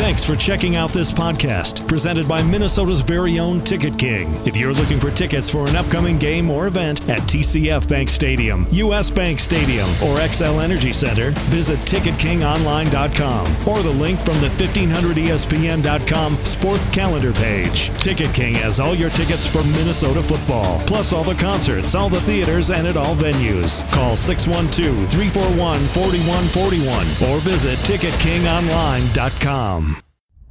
Thanks for checking out this podcast presented by Minnesota's very own Ticket King. If you're looking for tickets for an upcoming game or event at TCF Bank Stadium, US Bank Stadium, or Xcel Energy Center, visit TicketKingOnline.com or the link from the 1500ESPN.com sports calendar page. Ticket King has all your tickets for Minnesota football, plus all the concerts, all the theaters, and at all venues. Call 612 341 4141 or visit TicketKingOnline.com.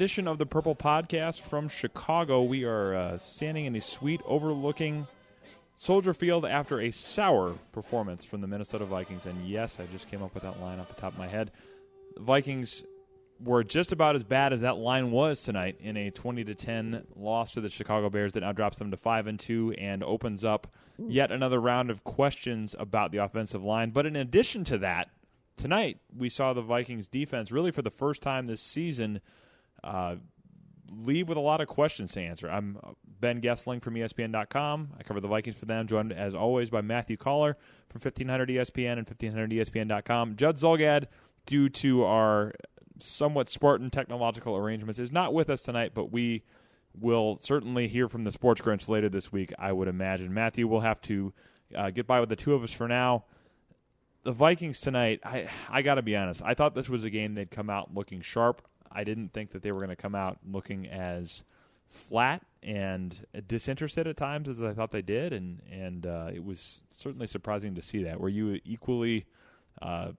Edition of the Purple Podcast from Chicago. We are uh, standing in a suite overlooking Soldier Field after a sour performance from the Minnesota Vikings. And yes, I just came up with that line off the top of my head. The Vikings were just about as bad as that line was tonight in a 20 to 10 loss to the Chicago Bears that now drops them to 5 and 2 and opens up yet another round of questions about the offensive line. But in addition to that, tonight we saw the Vikings defense really for the first time this season uh, leave with a lot of questions to answer. I'm Ben Goessling from ESPN.com. I cover the Vikings for them, joined as always by Matthew Coller from 1500 ESPN and 1500ESPN.com. Judd Zulgad, due to our somewhat Spartan technological arrangements, is not with us tonight, but we will certainly hear from the Sports Grinch later this week, I would imagine. Matthew will have to uh, get by with the two of us for now. The Vikings tonight, I I got to be honest. I thought this was a game they'd come out looking sharp. I didn't think that they were going to come out looking as flat and disinterested at times as I thought they did, and and uh, it was certainly surprising to see that. Were you equally uh,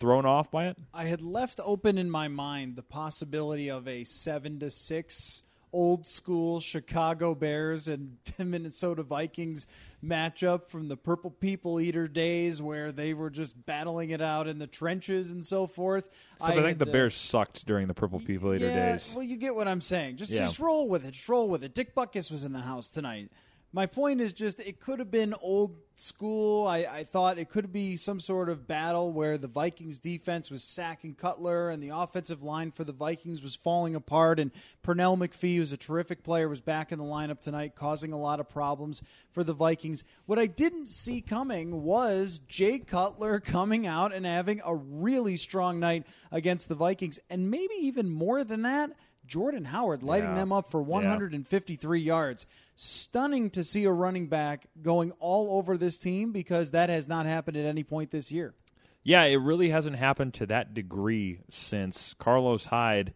thrown off by it? I had left open in my mind the possibility of a seven to six old school Chicago Bears and Minnesota Vikings matchup from the Purple People Eater days where they were just battling it out in the trenches and so forth. So I, think had, the uh, Bears sucked during the Purple People Eater yeah, days. Well, you get what I'm saying. Just Yeah. just roll with it. Just roll with it. Dick Butkus was in the house tonight. My point is just it could have been old school. I, I thought it could be some sort of battle where the Vikings defense was sacking Cutler and the offensive line for the Vikings was falling apart and Pernell McPhee, who's a terrific player, was back in the lineup tonight, causing a lot of problems for the Vikings. What I didn't see coming was Jay Cutler coming out and having a really strong night against the Vikings, and maybe even more than that. Jordan Howard lighting Yeah. them up for 153 yards. Stunning to see a running back going all over this team because that has not happened at any point this year. Yeah, it really hasn't happened to that degree since Carlos Hyde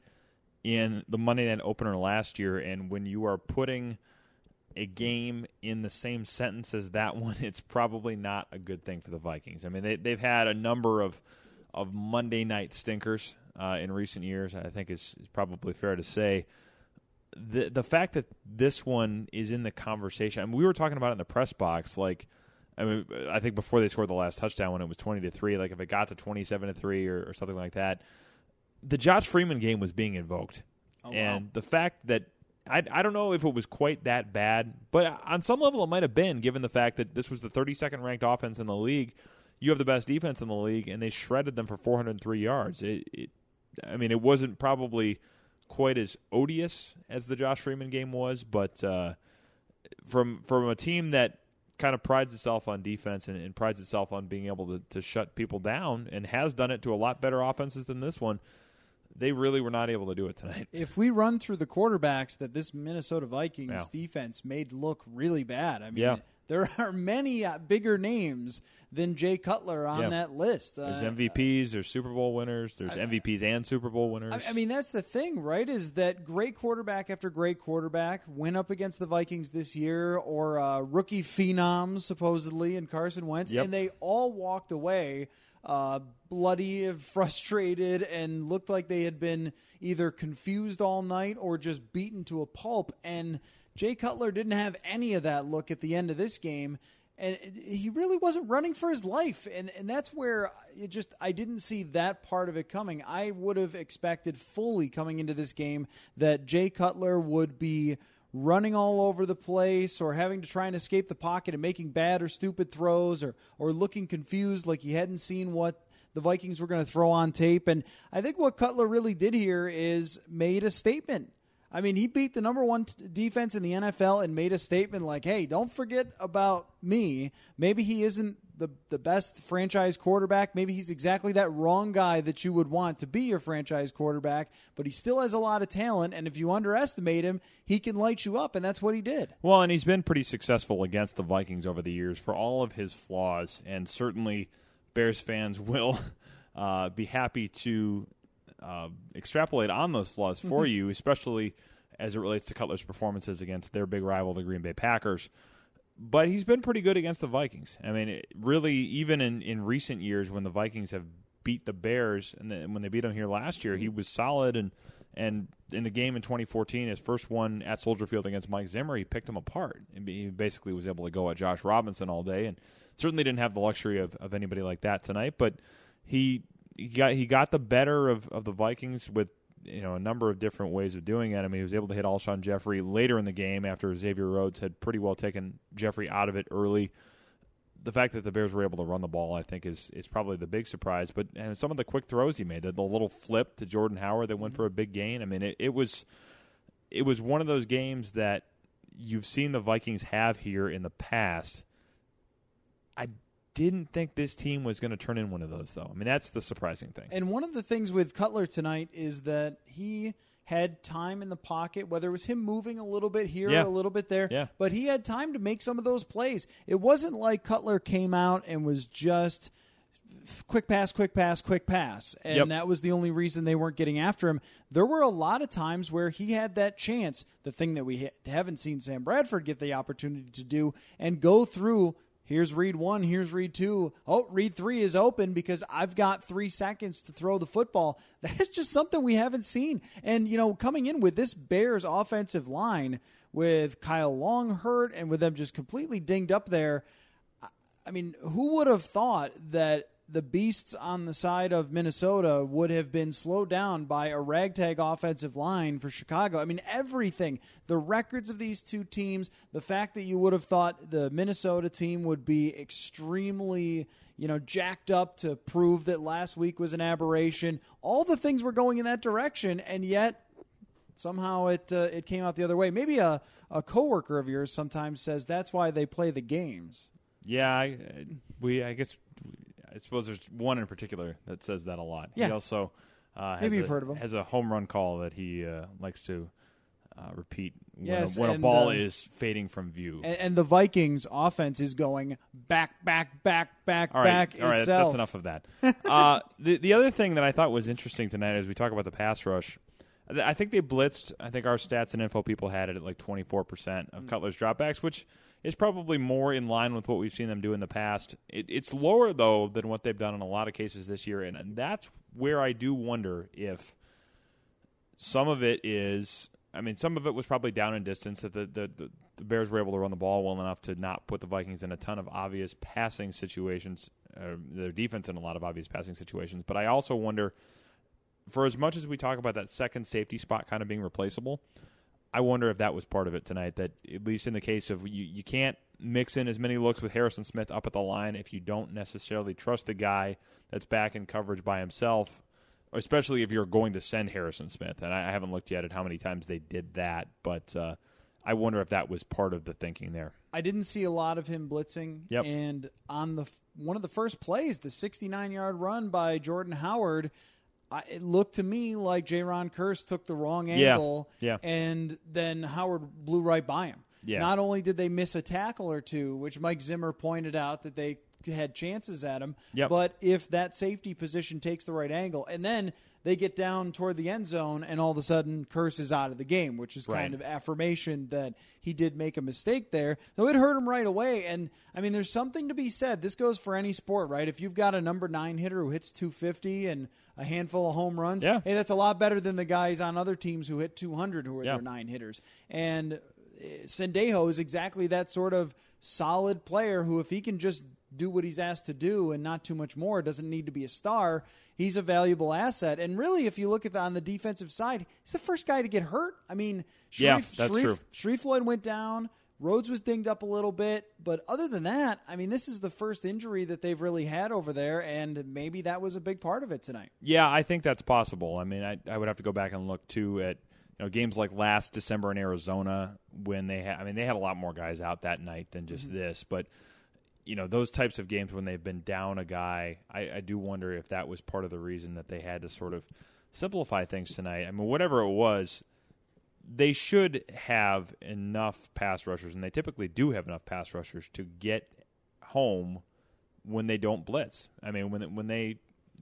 in the Monday Night Opener last year. And when you are putting a game in the same sentence as that one, it's probably not a good thing for the Vikings. I mean, they, they've had a number of of Monday night stinkers uh, in recent years. I think is, is probably fair to say. The the fact that this one is in the conversation. I mean, we were talking about it in the press box, like. I mean, I think before they scored the last touchdown when it was twenty to three, like if it got to twenty seven to three or, or something like that, the Josh Freeman game was being invoked, and the fact that I I don't know if it was quite that bad, but on some level it might have been, given the fact that this was the thirty second ranked offense in the league. You have the best defense in the league, and they shredded them for four hundred three yards. It, it, I mean, it wasn't probably quite as odious as the Josh Freeman game was, but uh, from from a team that kind of prides itself on defense and, and prides itself on being able to, to shut people down and has done it to a lot better offenses than this one. They really were not able to do it tonight. If we run through the quarterbacks that this Minnesota Vikings Yeah. defense made look really bad, I mean, Yeah. There are many uh, bigger names than Jay Cutler on Yeah. that list. There's Uh, MVPs, there's Super Bowl winners, there's MVPs and Super Bowl winners. I, I mean, that's the thing, right? Is that great quarterback after great quarterback went up against the Vikings this year, or uh, rookie phenoms supposedly, and Carson Wentz, Yep. and they all walked away uh, bloody, and frustrated, and looked like they had been either confused all night or just beaten to a pulp. And Jay Cutler didn't have any of that look at the end of this game and he really wasn't running for his life and and that's where it just I didn't see that part of it coming. I would have expected fully coming into this game that Jay Cutler would be running all over the place or having to try and escape the pocket and making bad or stupid throws or or looking confused like he hadn't seen what the Vikings were going to throw on tape and I think what Cutler really did here is made a statement. I mean, he beat the number one t- defense in the NFL and made a statement like, "Hey, don't forget about me." Maybe he isn't the the best franchise quarterback. Maybe he's exactly that wrong guy that you would want to be your franchise quarterback. But he still has a lot of talent, and if you underestimate him, he can light you up, and that's what he did. Well, and he's been pretty successful against the Vikings over the years for all of his flaws, and certainly Bears fans will uh, be happy to uh, extrapolate on those flaws for you, especially as it relates to Cutler's performances against their big rival, the Green Bay Packers. But he's been pretty good against the Vikings. I mean, it, really, even in, in recent years when the Vikings have beat the Bears, and then when they beat them here last year, he was solid. And and in the game in 2014, his first one at Soldier Field against Mike Zimmer, he picked him apart. He basically was able to go at Josh Robinson all day, and certainly didn't have the luxury of, of anybody like that tonight. But he he got he got the better of, of the Vikings with you know a number of different ways of doing it. I mean, he was able to hit Alshon Jeffery later in the game after Xavier Rhodes had pretty well taken Jeffery out of it early. The fact that the Bears were able to run the ball, I think, is is probably the big surprise. But and some of the quick throws he made, the, the little flip to Jordan Howard that went mm-hmm. for a big gain. I mean, it, it was it was one of those games that you've seen the Vikings have here in the past. Didn't think this team was going to turn in one of those, though. I mean, that's the surprising thing. And one of the things with Cutler tonight is that he had time in the pocket, whether it was him moving a little bit here Yeah. or a little bit there, Yeah. but he had time to make some of those plays. It wasn't like Cutler came out and was just quick pass, quick pass, quick pass. And Yep. that was the only reason they weren't getting after him. There were a lot of times where he had that chance, the thing that we ha- haven't seen Sam Bradford get the opportunity to do, and go through. Here's read one, here's read two. Oh, read three is open because I've got three seconds to throw the football. That's just something we haven't seen. And, you know, coming in with this Bears offensive line with Kyle Long hurt and with them just completely dinged up there, I mean, who would have thought that the beasts on the side of Minnesota would have been slowed down by a ragtag offensive line for Chicago? I mean, everything. The records of these two teams, the fact that you would have thought the Minnesota team would be extremely, you know, jacked up to prove that last week was an aberration. All the things were going in that direction, and yet somehow it uh, it came out the other way. Maybe a a coworker of yours sometimes says that's why they play the games. Yeah, I, we. I guess I suppose there's one in particular that says that a lot. He Yeah. also uh, has Maybe a, you've heard of him. Has a home run call that he uh, likes to uh, repeat when, Yes, a, when a and, ball uh, is fading from view. And, and the Vikings offense is going back, back, back, back, all right, back all right, itself. that's enough of that. uh, the the other thing that I thought was interesting tonight as we talk about the pass rush, I think they blitzed. I think our stats and info people had it at like twenty four percent Mm. of Cutler's dropbacks, which is probably more in line with what we've seen them do in the past. It, it's lower though than what they've done in a lot of cases this year, and, and that's where I do wonder if some of it is. I mean, some of it was probably down in distance that the, the, the, the Bears were able to run the ball well enough to not put the Vikings in a ton of obvious passing situations, uh, their defense in a lot of obvious passing situations. But I also wonder, for as much as we talk about that second safety spot kind of being replaceable, I wonder if that was part of it tonight. That at least in the case of you, you can't mix in as many looks with Harrison Smith up at the line if you don't necessarily trust the guy that's back in coverage by himself, especially if you're going to send Harrison Smith. And I, haven't looked yet at how many times they did that, but uh, I wonder if that was part of the thinking there. I didn't see a lot of him blitzing. Yep. And on the one of the first plays, the 69 yard run by Jordan Howard, I, it looked to me like Jayron Kearse took the wrong Yeah. angle, Yeah. and then Howard blew right by him. Yeah. Not only did they miss a tackle or two, which Mike Zimmer pointed out that they had chances at him, Yep. but if that safety position takes the right angle, and then they get down toward the end zone, and all of a sudden Kearse is out of the game, which is kind Right. of affirmation that he did make a mistake there. So it hurt him right away. And I mean, there's something to be said. This goes for any sport, right? If you've got a number nine hitter who hits 250 and a handful of home runs, Yeah. hey, that's a lot better than the guys on other teams who hit 200 who are Yeah. their nine hitters. And uh, Sendejo is exactly that sort of solid player who, if he can just do what he's asked to do and not too much more, doesn't need to be a star. He's a valuable asset. And really, if you look at the, on the defensive side, he's the first guy to get hurt. I mean, Yeah, Sharrif, that's Sharrif, true. Sharrif Floyd went down. Rhodes was dinged up a little bit, but other than that, I mean, this is the first injury that they've really had over there, and maybe that was a big part of it tonight. Yeah, I think that's possible. I mean, I, I would have to go back and look too at you know games like last December in Arizona when they had. I mean, they had a lot more guys out that night than just mm-hmm. this, but you know those types of games when they've been down a guy, I, I do wonder if that was part of the reason that they had to sort of simplify things tonight. I mean, whatever it was, they should have enough pass rushers, and they typically do have enough pass rushers to get home when they don't blitz. I mean, when when they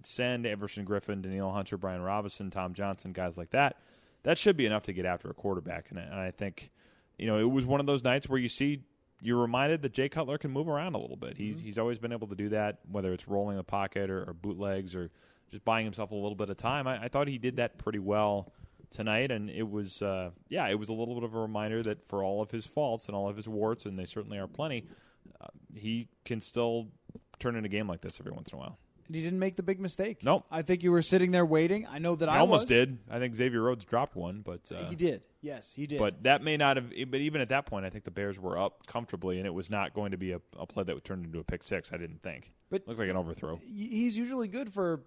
send Everson Griffen, Danielle Hunter, Brian Robison, Tom Johnson, guys like that, that should be enough to get after a quarterback. And I think, you know, it was one of those nights where you see you're reminded that Jay Cutler can move around a little bit. He's he's always been able to do that, whether it's rolling the pocket or, or bootlegs or just buying himself a little bit of time. I, I thought he did that pretty well tonight, and it was uh, yeah, it was a little bit of a reminder that for all of his faults and all of his warts, and they certainly are plenty, uh, he can still turn in a game like this every once in a while. And he didn't make the big mistake. Nope. I think you were sitting there waiting. I know that I I almost was. did. I think Xavier Rhodes dropped one, but uh, He did. Yes, he did. But that may not have. But even at that point, I think the Bears were up comfortably, and it was not going to be a, a play that would turn into a pick six. I didn't think. But- looked like an overthrow. he's usually good for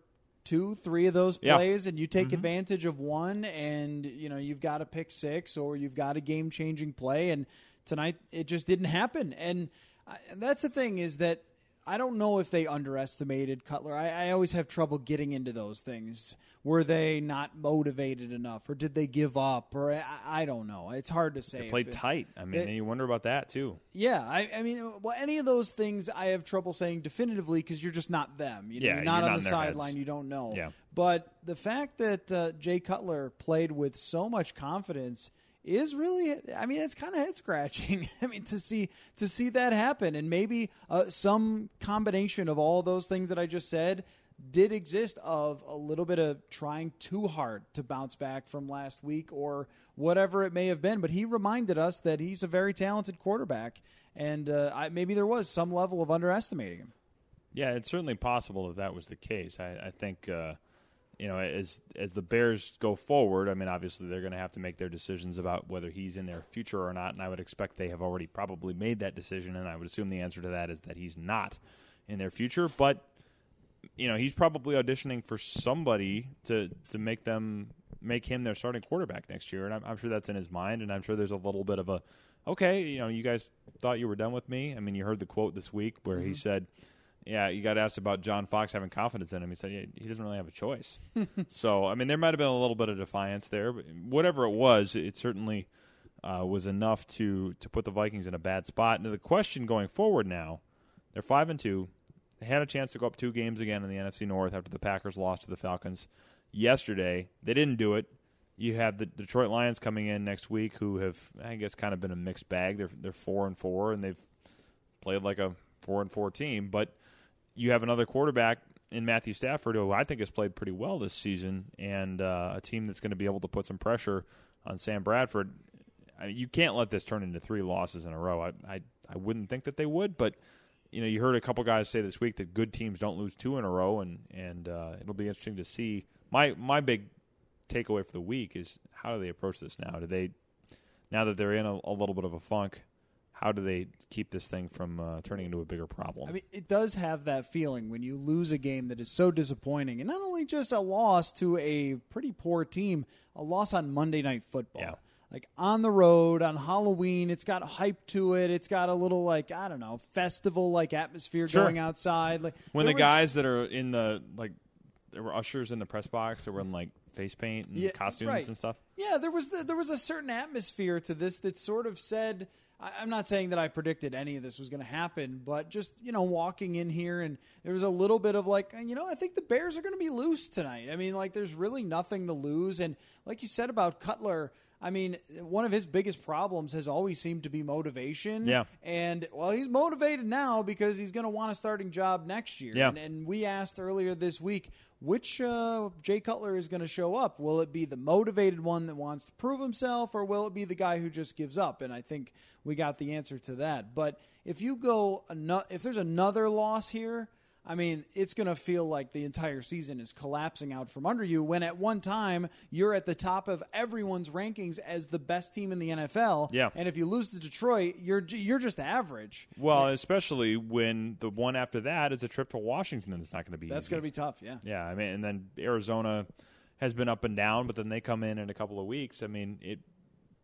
two, three of those Yeah. plays, and you take advantage of one, and you know you've got a pick six or you've got a game changing play. And tonight it just didn't happen. And I, that's the thing is that I don't know if they underestimated Cutler. I, I always have trouble getting into those things. Were they not motivated enough, or did they give up, or I, I don't know. It's hard to say. They played it- tight. I mean, it- and you wonder about that too. yeah, I, I mean, well, any of those things I have trouble saying definitively because you're just not them. You know, Yeah, you're not you're on not the in their heads. sideline. You don't know. Yeah. But the fact that uh, Jay Cutler played with so much confidence is really, I mean, it's kind of head scratching. I mean, to see to see that happen, and maybe uh, some combination of all those things that I just said did exist of a little bit of trying too hard to bounce back from last week or whatever it may have been. But he reminded us that he's a very talented quarterback, and uh, I, maybe there was some level of underestimating him. Yeah, it's certainly possible that that was the case. I, I think, uh, you know, as as the Bears go forward, I mean, obviously they're going to have to make their decisions about whether he's in their future or not, and I would expect they have already probably made that decision, and I would assume the answer to that is that he's not in their future. But you know, he's probably auditioning for somebody to to make them make him their starting quarterback next year, and I'm, I'm sure that's in his mind, and I'm sure there's a little bit of a okay, you know, you guys thought you were done with me. I mean, you heard the quote this week where he mm-hmm. said. Yeah, you got asked about John Fox having confidence in him. He said yeah, he doesn't really have a choice. so, I mean, there might have been a little bit of defiance there, but whatever it was, it certainly uh, was enough to to put the Vikings in a bad spot. Now, the question going forward now, they're five and two. They had a chance to go up two games again in the NFC North after the Packers lost to the Falcons yesterday. They didn't do it. You have the Detroit Lions coming in next week, who have I guess kind of been a mixed bag. They're they're four and four, and they've played like a four and four team. But you have another quarterback in Matthew Stafford, who I think has played pretty well this season, and uh, a team that's going to be able to put some pressure on Sam Bradford. I mean, you can't let this turn into three losses in a row. I, I I wouldn't think that they would, but you know, you heard a couple guys say this week that good teams don't lose two in a row, and and uh, it'll be interesting to see. My my big takeaway for the week is how do they approach this now? Do they now that they're in a, a little bit of a funk? How do they keep this thing from uh, turning into a bigger problem? I mean, it does have that feeling when you lose a game that is so disappointing, and not only just a loss to a pretty poor team, a loss on Monday Night Football. Yeah. Like on the road on Halloween, it's got hype to it. It's got a little like I don't know festival like atmosphere Sure. going outside. Like when the was- guys that are in the like, there were ushers in the press box that were in like face paint and Yeah, costumes right. and stuff. Yeah, there was the, there was a certain atmosphere to this that sort of said, I, I'm not saying that I predicted any of this was going to happen, but just you know, walking in here and there was a little bit of like, you know, I think the Bears are going to be loose tonight. I mean, like, there's really nothing to lose, and like you said about Cutler. I mean, one of his biggest problems has always seemed to be motivation. Yeah. And, well, he's motivated now because he's going to want a starting job next year. Yeah. And, and we asked earlier this week which uh, Jay Cutler is going to show up. Will it be the motivated one that wants to prove himself, or will it be the guy who just gives up? And I think we got the answer to that. But if you go, if there's another loss here, I mean, it's going to feel like the entire season is collapsing out from under you when at one time you're at the top of everyone's rankings as the best team in the NFL. Yeah. And if you lose to Detroit, you're you're just average. Well, especially when the one after that is a trip to Washington that's not going to be That's going to be tough, yeah. Yeah, I mean, and then Arizona has been up and down, but then they come in in a couple of weeks. I mean, it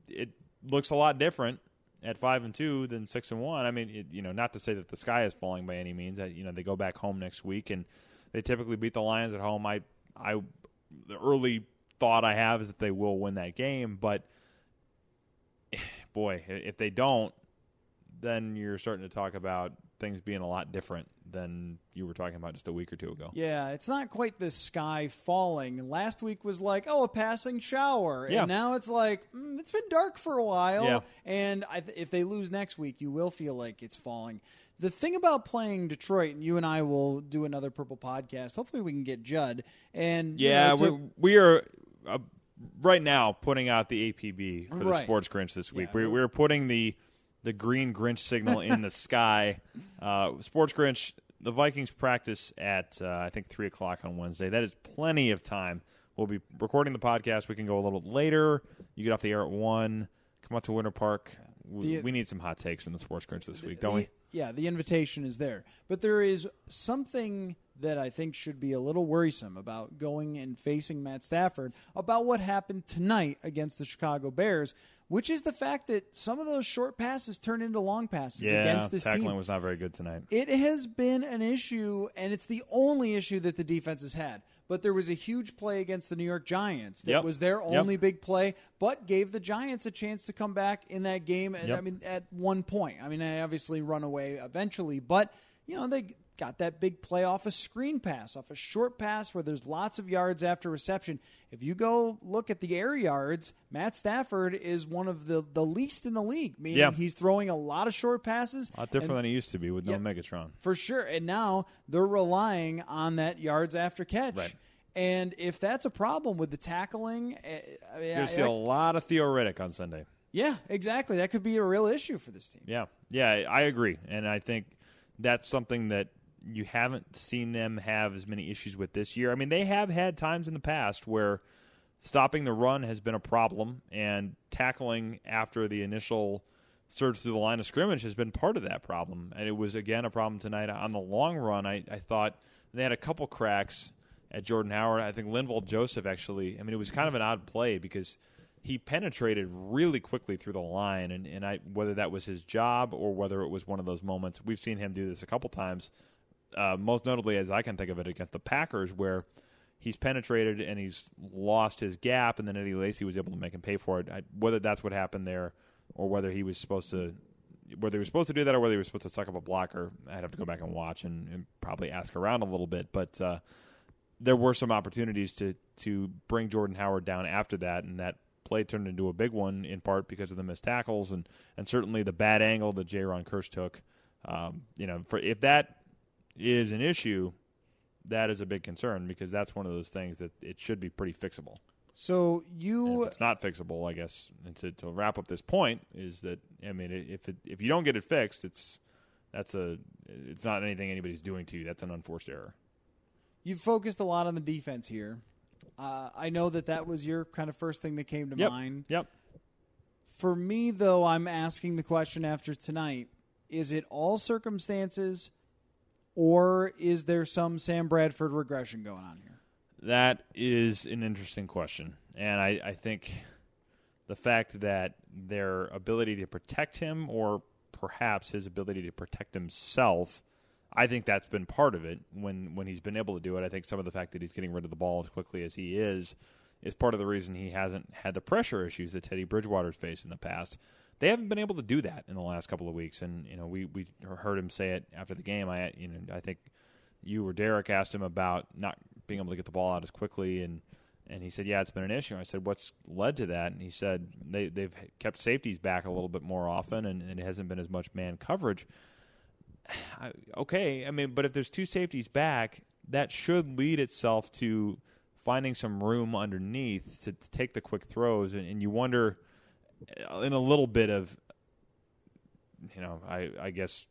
it looks a lot different at five and two than six and one. I mean, it, you know, not to say that the sky is falling by any means. I, you know, they go back home next week and they typically beat the Lions at home. I, I, the early thought I have is that they will win that game, but boy, if they don't, then you're starting to talk about things being a lot different than you were talking about just a week or two ago. Yeah, it's not quite the sky falling. Last week was like, oh, a passing shower. Yeah. And now it's like, mm, it's been dark for a while. Yeah. And I th- if they lose next week, you will feel like it's falling. The thing about playing Detroit, and you and I will do another Purple podcast. Hopefully, we can get Judd. And you Yeah, know, to- we, we are uh, right now putting out the APB for the Right. Sports Grinch this week. Yeah. we're, we're putting the the green Grinch signal in the sky. Uh, Sports Grinch. The Vikings practice at uh, I think three o'clock on Wednesday. That is plenty of time. We'll be recording the podcast. We can go a little later. You get off the air at one. Come out to Winter Park. We, The- we need some hot takes from the Sports Grinch this week, don't the- we? Yeah, the invitation is there. But there is something that I think should be a little worrisome about going and facing Matt Stafford about what happened tonight against the Chicago Bears, which is the fact that some of those short passes turned into long passes Yeah, against this tackling team. was not very good tonight. It has been an issue, and it's the only issue that the defense has had. But there was a huge play against the New York Giants that Yep. was their Yep. only big play, but gave the Giants a chance to come back in that game. And, Yep. I mean, at one point, I mean, they obviously run away eventually, but you know they got that big play off a screen pass, off a short pass where there's lots of yards after reception. If you go look at the air yards, Matt Stafford is one of the the least in the league, meaning Yeah. he's throwing a lot of short passes. A lot different and- than he used to be with no Yeah. Megatron. for sure. And now they're relying on that yards after catch. Right. And if that's a problem with the tackling, eh, I mean, You're I- going to see a lot of Theo Riddick on Sunday. yeah, exactly. That could be a real issue for this team. Yeah, yeah, I agree, and I think that's something that you haven't seen them have as many issues with this year. I mean, they have had times in the past where stopping the run has been a problem, and tackling after the initial surge through the line of scrimmage has been part of that problem. And it was again a problem tonight. On the long run, I, I thought they had a couple cracks at Jordan Howard. I think Linval Joseph actually. I mean, it was kind of an odd play because he penetrated really quickly through the line, and, and I whether that was his job or whether it was one of those moments. We've seen him do this a couple times. Uh, most notably, as I can think of it, against the Packers, where he's penetrated and he's lost his gap, and then Eddie Lacy was able to make him pay for it. I, whether that's what happened there, or whether he was supposed to, whether he was supposed to do that, or whether he was supposed to suck up a blocker, I'd have to go back and watch and, and probably ask around a little bit. But uh, there were some opportunities to to bring Jordan Howard down after that, and that play turned into a big one in part because of the missed tackles and and certainly the bad angle that Jayron Kearse took. Um, you know, for if that is an issue, that is a big concern because that's one of those things that it should be pretty fixable. So you it's not fixable, I guess. And to, to wrap up this point is that I mean, if it, if you don't get it fixed, it's that's a it's not anything anybody's doing to you. That's an unforced error. you've focused a lot on the defense here. Uh, I know that that was your kind of first thing that came to Yep. mind. Yep. For me, though, I'm asking the question after tonight: Is it all circumstances, or is there some Sam Bradford regression going on here? That is an interesting question. And I, I think the fact that their ability to protect him, or perhaps his ability to protect himself, I think that's been part of it when, when he's been able to do it. I think some of the fact that he's getting rid of the ball as quickly as he is is part of the reason he hasn't had the pressure issues that Teddy Bridgewater's faced in the past. They haven't been able to do that in the last couple of weeks, and you know we we heard him say it after the game. I you know I think you or Derek asked him about not being able to get the ball out as quickly, and and he said, yeah, it's been an issue. I said, what's led to that? And he said they they've kept safeties back a little bit more often, and, and it hasn't been as much man coverage. I, okay, I mean, but if there's two safeties back, that should lead itself to finding some room underneath to, to take the quick throws, and, and, you wonder in a little bit of, you know, I, I guess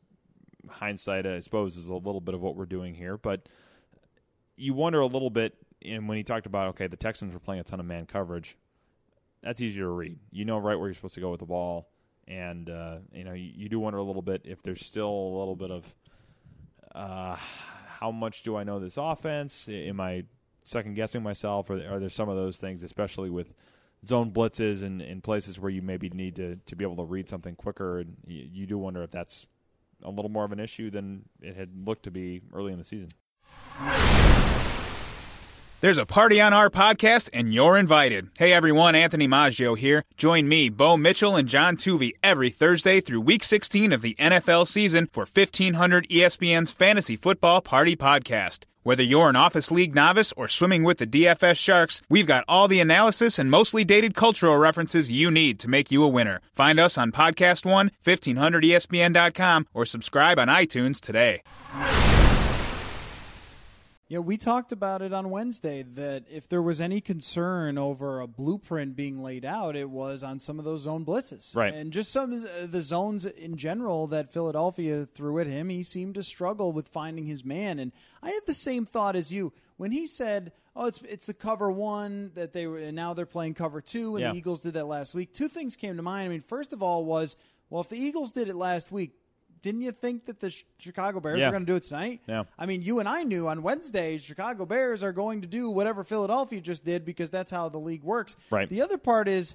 hindsight, I suppose, is a little bit of what we're doing here, but you wonder a little bit. And when he talked about, okay, the Texans were playing a ton of man coverage, that's easier to read. You know right where you're supposed to go with the ball and uh, you know you, you, do wonder a little bit if there's still a little bit of uh, how much do I know this offense? Am I second guessing myself, or are there some of those things, especially with zone blitzes and in places where you maybe need to to be able to read something quicker? And you, you do wonder if that's a little more of an issue than it had looked to be early in the season. There's a party on our podcast, and you're invited. Hey everyone, Anthony Maggio here. Join me, Bo Mitchell, and John Tuvey every Thursday through Week 16 of the NFL season for 1500 ESPN's Fantasy Football Party Podcast. Whether you're an Office League novice or swimming with the DFS Sharks, we've got all the analysis and mostly dated cultural references you need to make you a winner. Find us on Podcast One, 1500ESPN.com, or subscribe on iTunes today. Yeah, we talked about it on Wednesday that if there was any concern over a blueprint being laid out, it was on some of those zone blitzes. Right. And just some of the zones in general that Philadelphia threw at him, he seemed to struggle with finding his man. And I had the same thought as you. When he said, oh, it's it's the cover one that they were, and now they're playing cover two, and yeah. the Eagles did that last week. Two things came to mind. I mean, first of all was, well, if the Eagles did it last week, didn't you think that the Chicago Bears yeah. were going to do it tonight? Yeah. I mean, you and I knew on Wednesday, Chicago Bears are going to do whatever Philadelphia just did because that's how the league works. Right. The other part is,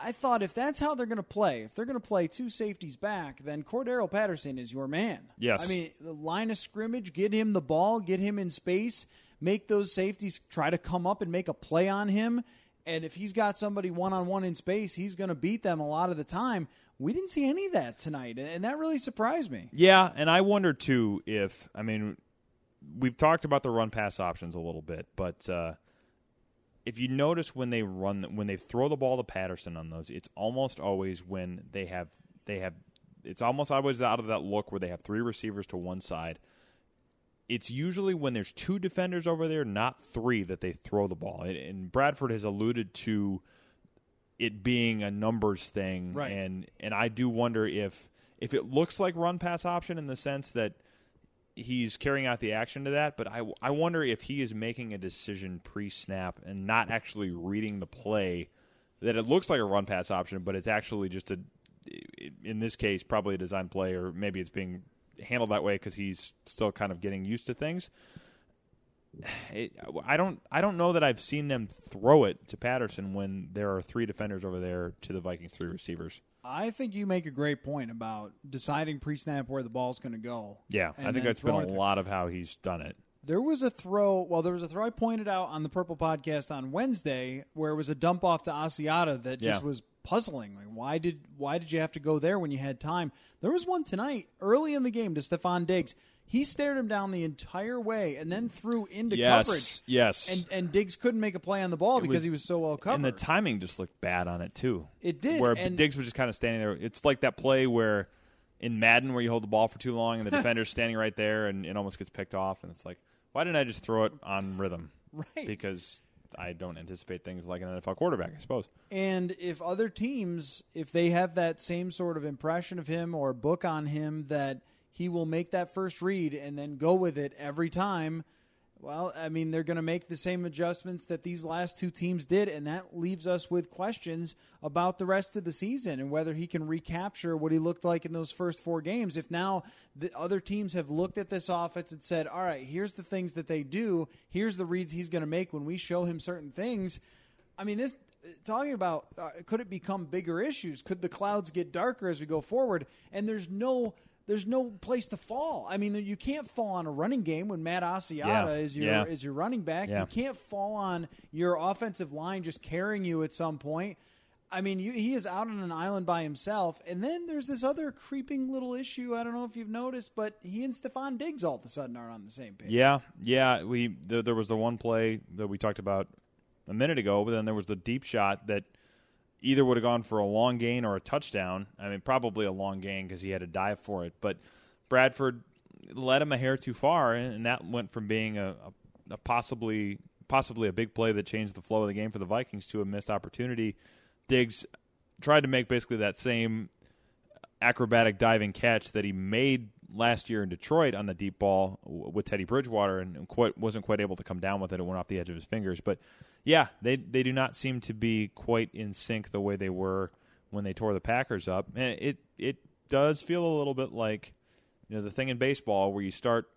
I thought if that's how they're going to play, if they're going to play two safeties back, then Cordarrelle Patterson is your man. Yes. I mean, the line of scrimmage, get him the ball, get him in space, make those safeties try to come up and make a play on him. And if he's got somebody one on one in space, he's going to beat them a lot of the time. We didn't see any of that tonight, and that really surprised me. Yeah, and I wonder too if I mean we've talked about the run pass options a little bit, but uh, if you notice when they run when they throw the ball to Patterson on those, it's almost always when they have they have it's almost always out of that look where they have three receivers to one side. It's usually when there's two defenders over there, not three, that they throw the ball. And Bradford has alluded to it being a numbers thing, right. and and I do wonder if if it looks like run pass option in the sense that he's carrying out the action to that, but I I wonder if he is making a decision pre snap and not actually reading the play that it looks like a run pass option, but it's actually just a in this case probably a design play or maybe it's being handled that way because he's still kind of getting used to things. It, I don't. I don't know that I've seen them throw it to Patterson when there are three defenders over there to the Vikings three receivers. I think you make a great point about deciding pre-snap where the ball's going to go. Yeah, I think that's been a lot of how he's done it. There was a throw. Well, there was a throw I pointed out on the Purple Podcast on Wednesday where it was a dump off to Asiata that just Yeah. was puzzling. Like, why did why did you have to go there when you had time? There was one tonight early in the game to Stefon Diggs. He stared him down the entire way and then threw into Yes, coverage. yes. And and Diggs couldn't make a play on the ball It because was- he was so well covered. And the timing just looked bad on it too. It did, Where and- Diggs was just kind of standing there. It's like that play where in Madden where you hold the ball for too long and the defender's standing right there and it almost gets picked off and it's like, why didn't I just throw it on rhythm? Right. Because I don't anticipate things like an NFL quarterback, I suppose. And if other teams, if they have that same sort of impression of him or book on him that he will make that first read and then go with it every time, well, I mean, they're going to make the same adjustments that these last two teams did, and that leaves us with questions about the rest of the season and whether he can recapture what he looked like in those first four games. If now the other teams have looked at this offense and said, all right, here's the things that they do, here's the reads he's going to make when we show him certain things. I mean, this talking about uh, could it become bigger issues? Could the clouds get darker as we go forward? And there's no there's no place to fall. I mean, you can't fall on a running game when Matt Asiata Yeah. is your Yeah. is your running back. Yeah. You can't fall on your offensive line just carrying you at some point. I mean, you, he is out on an island by himself, and then there's this other creeping little issue. I don't know if you've noticed, but he and Stefon Diggs all of a sudden are on the same page. Yeah, yeah. We there, there was the one play that we talked about a minute ago, but then there was the deep shot that either would have gone for a long gain or a touchdown. I mean, probably a long gain because he had to dive for it. But Bradford led him a hair too far, and that went from being a, a, a possibly possibly a big play that changed the flow of the game for the Vikings to a missed opportunity. Diggs tried to make basically that same acrobatic diving catch that he made last year in Detroit on the deep ball with Teddy Bridgewater and quite, wasn't quite able to come down with it. It went off the edge of his fingers. But yeah, they they do not seem to be quite in sync the way they were when they tore the Packers up. And it it does feel a little bit like you know the thing in baseball where you start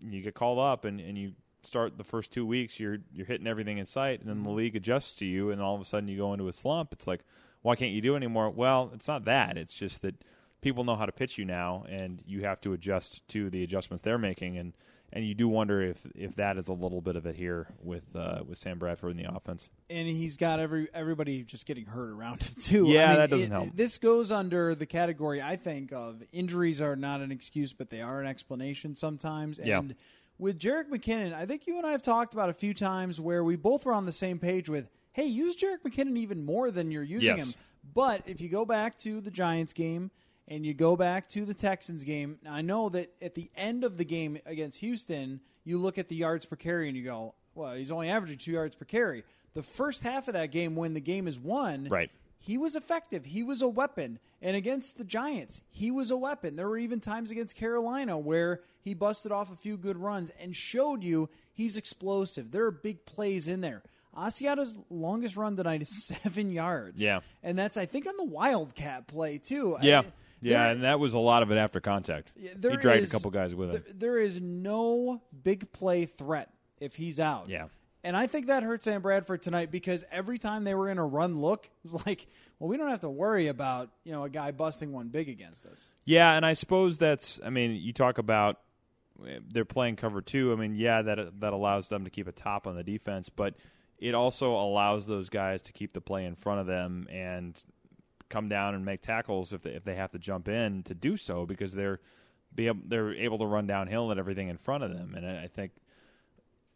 you get called up and, and you start the first two weeks you're you're hitting everything in sight and then the league adjusts to you and all of a sudden you go into a slump. It's like why can't you do anymore? Well, it's not that. It's just that people know how to pitch you now, and you have to adjust to the adjustments they're making, and and you do wonder if if that is a little bit of it here with uh, with Sam Bradford in the offense. and he's got every everybody just getting hurt around him too. Yeah, I mean, that doesn't it- help. This goes under the category I think of injuries are not an excuse, but they are an explanation sometimes. Yeah. And with Jerick McKinnon, I think you and I have talked about a few times where we both were on the same page with, hey, use Jerick McKinnon even more than you're using Yes. him. But if you go back to the Giants game and you go back to the Texans game, I know that at the end of the game against Houston, you look at the yards per carry and you go, well, he's only averaging two yards per carry. The first half of that game, when the game is won, Right. he was effective. He was a weapon. And against the Giants, he was a weapon. There were even times against Carolina where he busted off a few good runs and showed you he's explosive. There are big plays in there. Asiata's longest run tonight is seven yards. Yeah. And that's, I think, on the Wildcat play, too. Yeah, I- yeah, there- and that was a lot of it after contact. there he dragged is- a couple guys with him. there- there is no big play threat if he's out. Yeah. And I think that hurt Sam Bradford tonight because every time they were in a run look, it was like, well, we don't have to worry about, you know, a guy busting one big against us. Yeah, and I suppose that's. I mean, you talk about eh, they're playing cover two. I mean, yeah, that that allows them to keep a top on the defense, but it also allows those guys to keep the play in front of them and come down and make tackles if they, if they have to jump in to do so because they're be able, they're able to run downhill and everything in front of them. And I, I think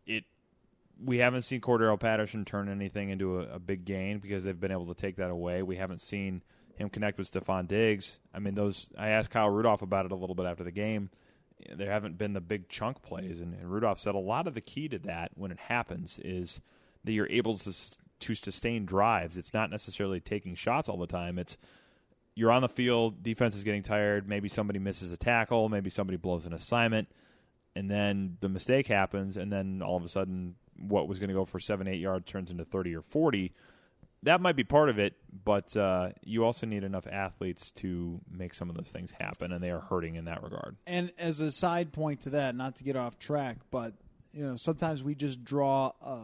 it we haven't seen Cordarrelle Patterson turn anything into a, a big gain because they've been able to take that away. We haven't seen him connect with Stefon Diggs. I mean, those. I asked Kyle Rudolph about it a little bit after the game. There haven't been the big chunk plays, and, and Rudolph said a lot of the key to that when it happens is that you're able to to sustain drives. It's not necessarily taking shots all the time. It's you're on the field, defense is getting tired, maybe somebody misses a tackle, maybe somebody blows an assignment, and then the mistake happens, and then all of a sudden, what was going to go for seven, eight yards turns into 30 or 40. That might be part of it, but uh, you also need enough athletes to make some of those things happen, and they are hurting in that regard. And as a side point to that, not to get off track, but you know, sometimes we just draw a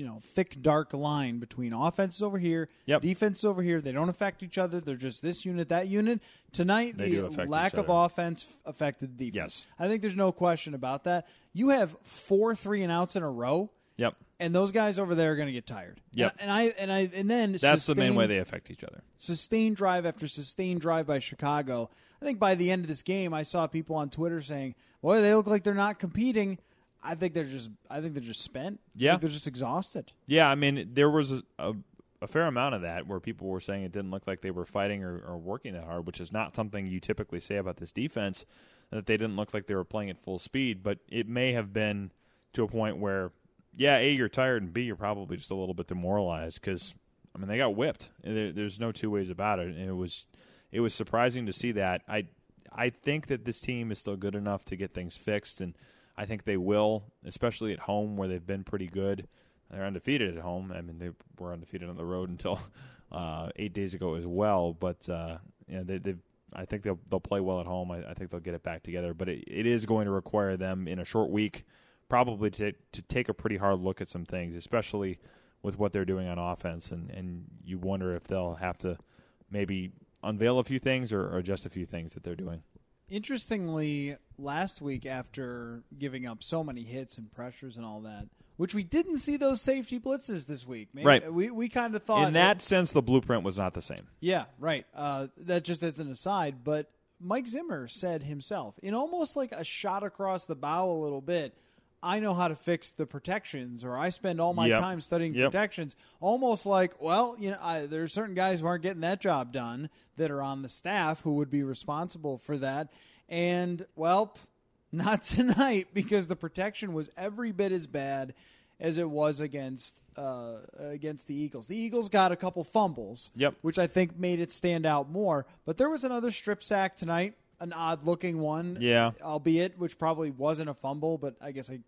you know thick dark line between offenses over here, Yep. defenses over here. They don't affect each other. They're just this unit, that unit. Tonight, They the lack of offense affected the defense. Yes. I think there's no question about that. You have four three and outs in a row. Yep. And those guys over there are going to get tired. Yep. And, and I and I and then That's the main way they affect each other. sustained drive after sustained drive by Chicago. I think by the end of this game, I saw people on Twitter saying, "Boy, they look like they're not competing." I think they're just. I think they're just spent. I Yeah. think they're just exhausted. Yeah, I mean, there was a, a, a fair amount of that where people were saying it didn't look like they were fighting or, or working that hard, which is not something you typically say about this defense, that they didn't look like they were playing at full speed. But it may have been to a point where, yeah, A, you're tired, and B, you're probably just a little bit demoralized because, I mean, they got whipped. There, there's no two ways about it. And it was, it was surprising to see that. I, I think that this team is still good enough to get things fixed, and I think they will, especially at home where they've been pretty good. They're undefeated at home. I mean, they were undefeated on the road until uh, eight days ago as well. But uh, you know, they, they've. I think they'll they'll play well at home. I, I think they'll get it back together. But it, it is going to require them in a short week, probably to to take a pretty hard look at some things, especially with what they're doing on offense. And and you wonder if they'll have to maybe unveil a few things or, or just a few things that they're doing. Interestingly, last week after giving up so many hits and pressures and all that, which we didn't see those safety blitzes this week. Maybe, Right. We we kind of thought In that sense, the blueprint was not the same. yeah, right. Uh, that just as an aside, but Mike Zimmer said himself, in almost like a shot across the bow a little bit, I know how to fix the protections, or I spend all my Yep. time studying Yep. protections. Almost like, well, you know, I, there's certain guys who aren't getting that job done that are on the staff who would be responsible for that. And, well, not tonight because the protection was every bit as bad as it was against uh, against the Eagles. The Eagles got a couple fumbles, Yep. which I think made it stand out more. But there was another strip sack tonight, an odd looking one, Yeah. albeit which probably wasn't a fumble, but I guess I.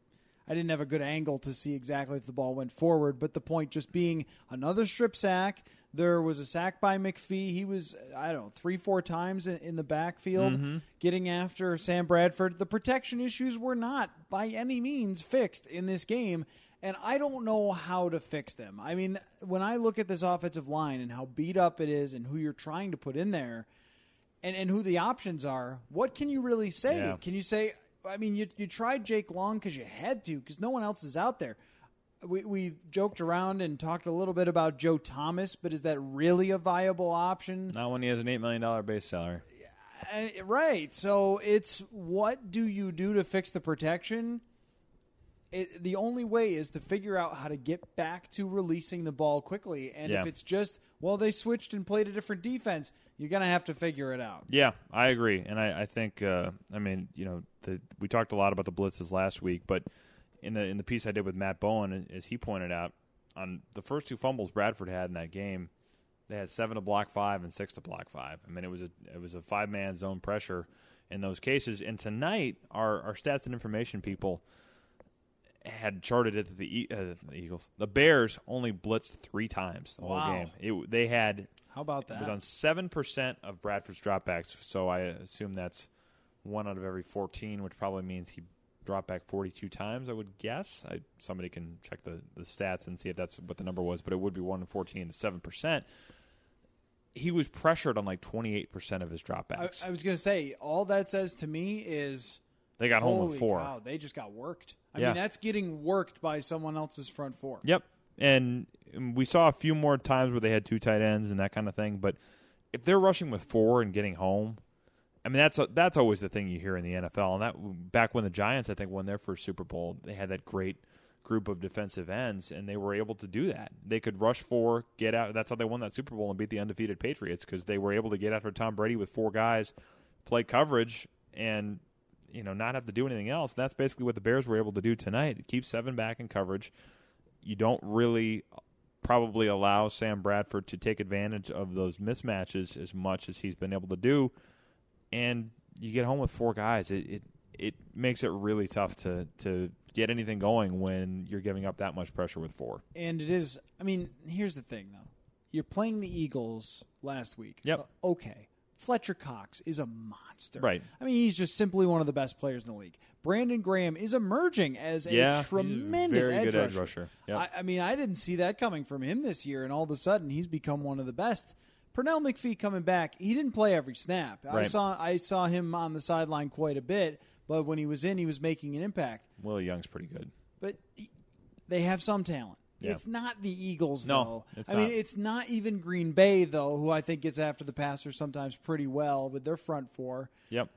I didn't have a good angle to see exactly if the ball went forward, but the point just being another strip sack. There was a sack by McPhee. He was, I don't know, three, four times in, in the backfield Mm-hmm. getting after Sam Bradford. The protection issues were not by any means fixed in this game, and I don't know how to fix them. I mean, when I look at this offensive line and how beat up it is and who you're trying to put in there, and, and who the options are, what can you really say? Yeah. Can you say, I mean, you, you tried Jake Long because you had to, because no one else is out there. We, we joked around and talked a little bit about Joe Thomas, but is that really a viable option? Not when he has an $8 million base salary. Uh, right. So it's what do you do to fix the protection? It, the only way is to figure out how to get back to releasing the ball quickly. And Yeah. if it's just, well, they switched and played a different defense, you're going to have to figure it out. Yeah, I agree, and I, I think uh, I mean you know the, we talked a lot about the blitzes last week, but in the in the piece I did with Matt Bowen, as he pointed out, on the first two fumbles Bradford had in that game, they had seven to block five and six to block five. I mean it was a it was a five man zone pressure in those cases. And tonight, our our stats and information people had charted it that the, uh, the Eagles, the Bears only blitzed three times the Wow. whole game. It, they had How about that? it was on seven percent of Bradford's dropbacks, so I assume that's one out of every fourteen, which probably means he dropped back forty-two times. I would guess. I, somebody can check the, the stats and see if that's what the number was, but it would be one in fourteen to seven percent. He was pressured on like twenty-eight percent of his I, dropbacks. I was going to say, all that says to me is they got home with four. they just got worked. I Yeah. mean, that's getting worked by someone else's front four. Yep. And we saw a few more times where they had two tight ends and that kind of thing. But if they're rushing with four and getting home, I mean that's that's always the thing you hear in the NFL. And that back when the Giants, I think, won their first Super Bowl, they had that great group of defensive ends, and they were able to do that. They could rush four, get out. That's how they won that Super Bowl and beat the undefeated Patriots because they were able to get after Tom Brady with four guys, play coverage, and you know not have to do anything else. That's basically what the Bears were able to do tonight. Keep seven back in coverage you don't really probably allow Sam Bradford to take advantage of those mismatches as much as he's been able to do, and you get home with four guys. It it, it makes it really tough to to get anything going when you're giving up that much pressure with four. And it is. I mean, here's the thing, though. You're playing the Eagles last week. Yep. Uh, okay. Fletcher Cox is a monster. Right. I mean, he's just simply one of the best players in the league. Brandon Graham is emerging as a a tremendous very edge good edge rusher. rusher. Yep. I, I mean, I didn't see that coming from him this year, and all of a sudden he's become one of the best. Pernell McPhee coming back, he didn't play every snap. I saw I saw him on the sideline quite a bit, but when he was in, he was making an impact. Willie Young's pretty good. But he- they have some talent. Yeah. It's not the Eagles, No, though. I mean, it's not even Green Bay, though, who I think gets after the passer sometimes pretty well with their front four. Yep.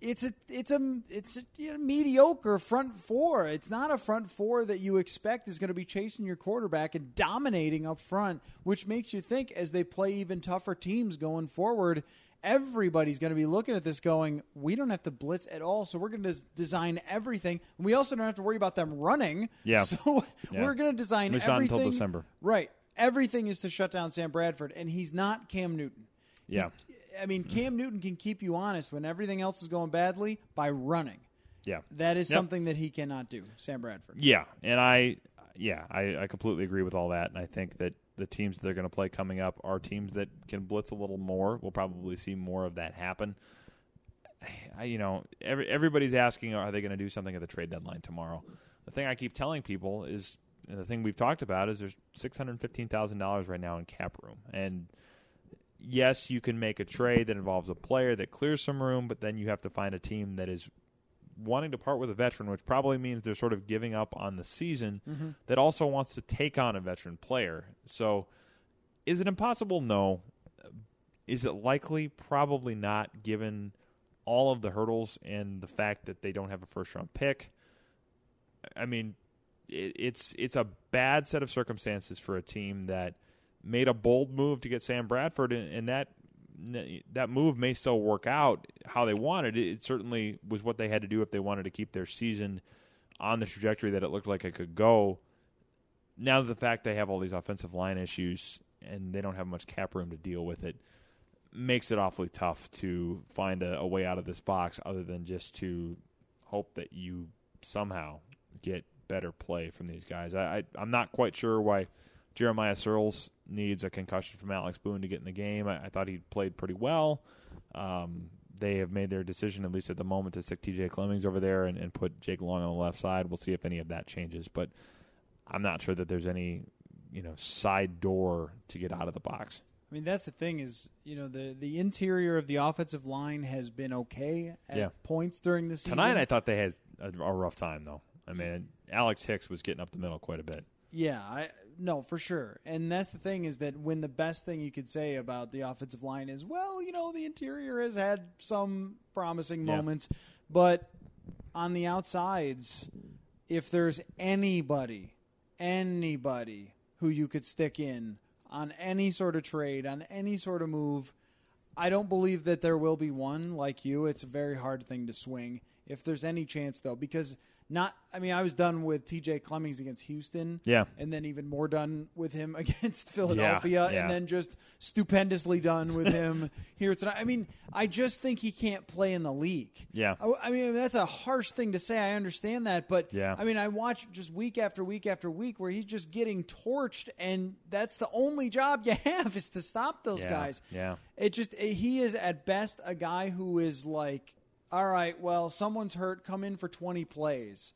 It's a it's a it's a you know, mediocre front four. It's not a front four that you expect is going to be chasing your quarterback and dominating up front, which makes you think as they play even tougher teams going forward, everybody's going to be looking at this going, we don't have to blitz at all, so we're going to design everything. And we also don't have to worry about them running. Yeah. So Yeah. we're going to design At least not everything until December. Right. Everything is to shut down Sam Bradford, and he's not Cam Newton. He- Yeah. I mean, mm-hmm. Cam Newton can keep you honest when everything else is going badly by running. Yeah. That is Yep. something that he cannot do, Sam Bradford. Yeah, and I, yeah, I, I completely agree with all that, and I think that the teams that they're going to play coming up are teams that can blitz a little more. We'll probably see more of that happen. I, you know, every, everybody's asking, are they going to do something at the trade deadline tomorrow? The thing I keep telling people is, and the thing we've talked about is, there's six hundred fifteen thousand dollars right now in cap room, and yes, you can make a trade that involves a player that clears some room, but then you have to find a team that is wanting to part with a veteran, which probably means they're sort of giving up on the season, Mm-hmm. that also wants to take on a veteran player. So, is it impossible? No. Is it likely? Probably not, given all of the hurdles and the fact that they don't have a first round pick. I mean, it, it's it's a bad set of circumstances for a team that made a bold move to get Sam Bradford, and, and that that move may still work out how they wanted. It, certainly was what they had to do if they wanted to keep their season on the trajectory that it looked like it could go. Now the fact they have all these offensive line issues and they don't have much cap room to deal with it makes it awfully tough to find a, a way out of this box other than just to hope that you somehow get better play from these guys. I, I I'm not quite sure why Jeremiah Sirles needs a concussion from Alex Boone to get in the game. I, I thought he played pretty well. Um, they have made their decision, at least at the moment, to stick TJ Clemmings over there and, and put Jake Long on the left side. We'll see if any of that changes, but I'm not sure that there's any, you know, side door to get out of the box. I mean, that's the thing is, you know, the the interior of the offensive line has been okay at Yeah. points during the season. Tonight, I thought they had a, a rough time, though. I mean, Akiem Hicks was getting up the middle quite a bit. Yeah, I no, for sure. And that's the thing is that when the best thing you could say about the offensive line is, well, you know, the interior has had some promising Yeah. moments, but on the outsides, if there's anybody, anybody who you could stick in on any sort of trade, on any sort of move, I don't believe that there will be one like you. It's a very hard thing to swing. If there's any chance, though, because not, I mean, I was done with TJ Clemmings against Houston. Yeah. And then even more done with him against Philadelphia. yeah. And then just stupendously done with him here tonight. I mean, I just think he can't play in the league. Yeah. I, I mean, that's a harsh thing to say. I understand that. But, Yeah. I mean, I watch just week after week after week where he's just getting torched. And that's the only job you have is to stop those Yeah, guys. yeah. It just he is at best a guy who is like, all right, well, someone's hurt, come in for twenty plays,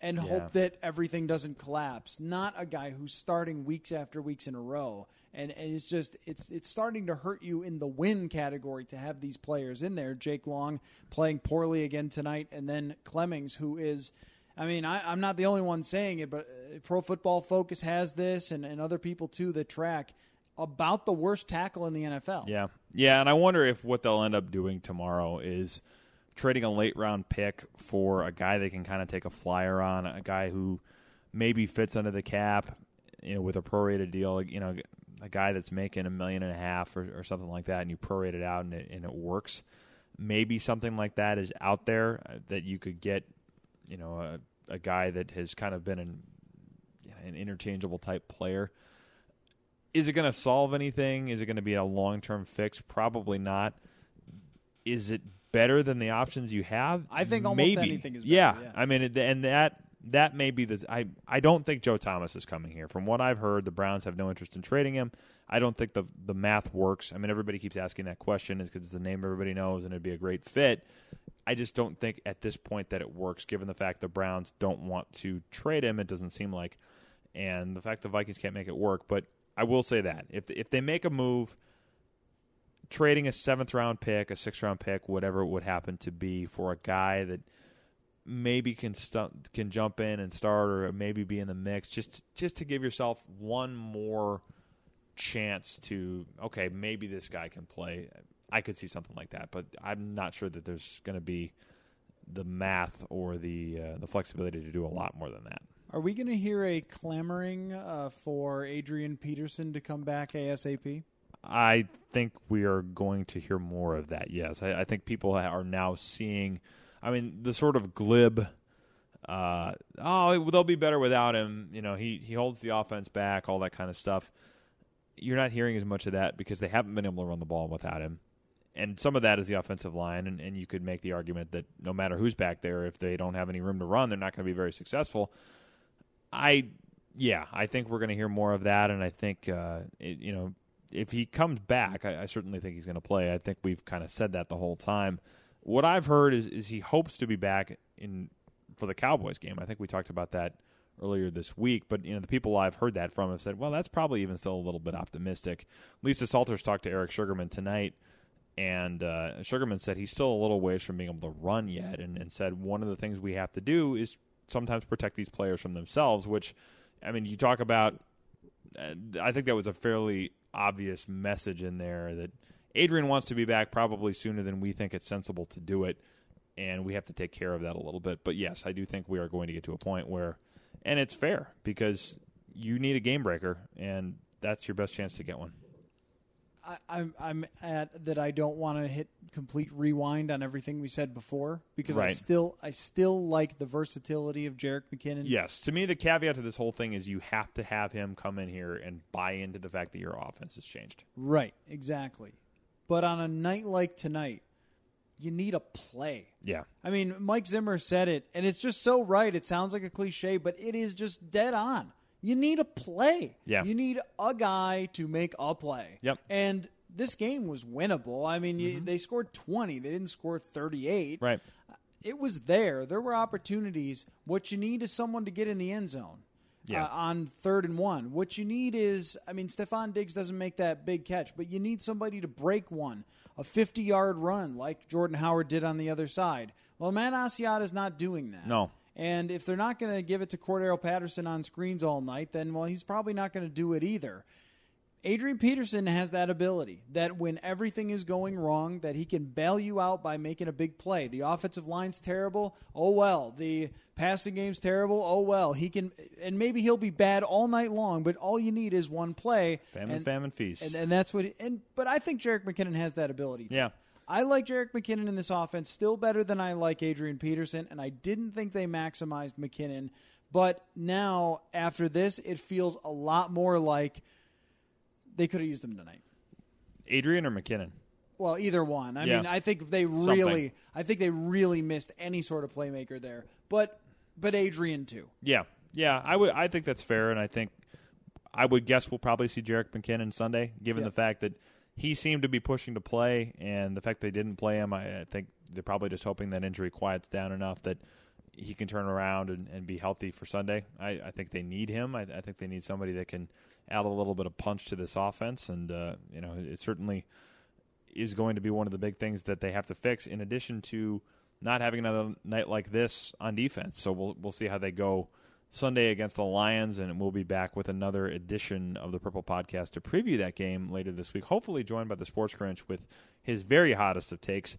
and Yeah. hope that everything doesn't collapse. Not a guy who's starting weeks after weeks in a row, and and it's just it's it's starting to hurt you in the win category to have these players in there. Jake Long playing poorly again tonight, and then Clemmings, who is. I mean, I, I'm not the only one saying it, but uh, Pro Football Focus has this, and, and other people too that track about the worst tackle in the NFL. Yeah, yeah, and I wonder if what they'll end up doing tomorrow is trading a late round pick for a guy they can kind of take a flyer on, a guy who maybe fits under the cap, you know, with a prorated deal, you know, a guy that's making a million and a half or, or something like that, and you prorate it out and it, and it works. Maybe something like that is out there uh, that you could get, you know, a, a guy that has kind of been an, an interchangeable type player is it going to solve anything? Is it going to be a long term fix? Probably not. Is it better than the options you have? I think almost Maybe. anything is better, Yeah, yeah. I mean, it- and that that may be the. I I don't think Joe Thomas is coming here. From what I've heard, the Browns have no interest in trading him. I don't think the the math works. I mean, everybody keeps asking that question because it's a name everybody knows and it'd be a great fit. I just don't think at this point that it works, given the fact the Browns don't want to trade him. It doesn't seem like, and the fact the Vikings can't make it work. But I will say that if if they make a move, trading a seventh round pick, a sixth round pick, whatever it would happen to be for a guy that maybe can stu- can jump in and start or maybe be in the mix, just just to give yourself one more chance to okay, maybe this guy can play. I could see something like that, but I'm not sure that there's going to be the math or the uh, the flexibility to do a lot more than that. Are we going to hear a clamoring uh, for Adrian Peterson to come back ASAP? I think we are going to hear more of that. Yes, I, I think people are now seeing. I mean, the sort of glib. Uh, oh, they'll be better without him. You know, he he holds the offense back, all that kind of stuff. You're not hearing as much of that because they haven't been able to run the ball without him, and some of that is the offensive line. And, and you could make the argument that no matter who's back there, if they don't have any room to run, they're not going to be very successful. I yeah, I think we're going to hear more of that, and I think uh, it, you know if he comes back, I, I certainly think he's going to play. I think we've kind of said that the whole time. What I've heard is, is he hopes to be back in for the Cowboys game. I think we talked about that earlier this week, but you know the people I've heard that from have said, well, that's probably even still a little bit optimistic. Lisa Salters talked to Eric Sugarman tonight And uh, Sugarman said he's still a little ways from being able to run yet, and, and said one of the things we have to do is sometimes protect these players from themselves. Which, I mean, you talk about. Uh, I think that was a fairly obvious message in there that Adrian wants to be back probably sooner than we think it's sensible to do it, and we have to take care of that a little bit. But yes, I do think we are going to get to a point where, and it's fair because you need a game breaker, and that's your best chance to get one. I, I'm I'm at that I don't want to hit complete rewind on everything we said before because I still I still like the versatility of Jerick McKinnon. Yes, to me, the caveat to this whole thing is you have to have him come in here and buy into the fact that your offense has changed. Right, exactly. But on a night like tonight, you need a play. Yeah. I mean, Mike Zimmer said it, and it's just so right. It sounds like a cliche, but it is just dead on. You need a play. Yeah. You need a guy to make a play. Yep. And this game was winnable. I mean, you, they scored 20, they didn't score 38. Right. It was there. There were opportunities. What you need is someone to get in the end zone. Yeah. uh, on third and one. What you need is, I mean, Stefon Diggs doesn't make that big catch, but you need somebody to break one, a 50 yard run like Jordan Howard did on the other side. Well, Matt Asiata is not doing that. No. And if they're not going to give it to Cordarrelle Patterson on screens all night, then, well, he's probably not going to do it either. Adrian Peterson has that ability that when everything is going wrong, that he can bail you out by making a big play. The offensive line's terrible. Oh well. The passing game's terrible. Oh well. He can, and maybe he'll be bad all night long. But all you need is one play. Famine, and, famine, feast. and, and that's what. he, And but I think Jerick McKinnon has that ability. too. Yeah. I like Jerick McKinnon in this offense still better than I like Adrian Peterson, and I didn't think they maximized McKinnon. But now, after this, it feels a lot more like they could have used him tonight. Adrian or McKinnon? Well, either one. I Yeah. mean, I think they really, I think they really missed any sort of playmaker there. But, but Adrian too. Yeah, yeah. I would. I think that's fair, and I think I would guess we'll probably see Jerick McKinnon Sunday, given Yeah. the fact that he seemed to be pushing to play, and the fact they didn't play him. I, I think they're probably just hoping that injury quiets down enough that he can turn around and, and be healthy for Sunday. I, I think they need him. I, I think they need somebody that can add a little bit of punch to this offense, and uh, you know, it certainly is going to be one of the big things that they have to fix. In addition to not having another night like this on defense, so we'll we'll see how they go Sunday against the Lions, and we'll be back with another edition of the Purple Podcast to preview that game later this week. Hopefully, joined by the Sports Grinch with his very hottest of takes.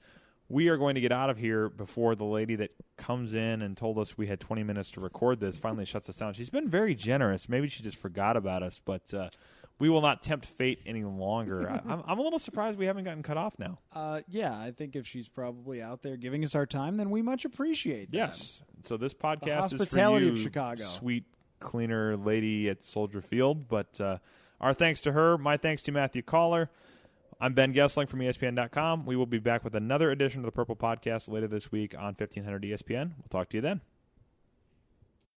We are going to get out of here before the lady that comes in and told us we had 20 minutes to record this finally shuts us down. She's been very generous. Maybe she just forgot about us, but uh, we will not tempt fate any longer. I, I'm, I'm a little surprised we haven't gotten cut off now. Uh, yeah, I think if she's probably out there giving us our time, then we much appreciate that. Yes. So this podcast is hospitality for of you, Chicago. sweet cleaner lady at Soldier Field. But uh, our thanks to her. My thanks to Matthew Coller. I'm Ben Goessling from ESPN.com. We will be back with another edition of the Purple Podcast later this week on 1500 ESPN. We'll talk to you then.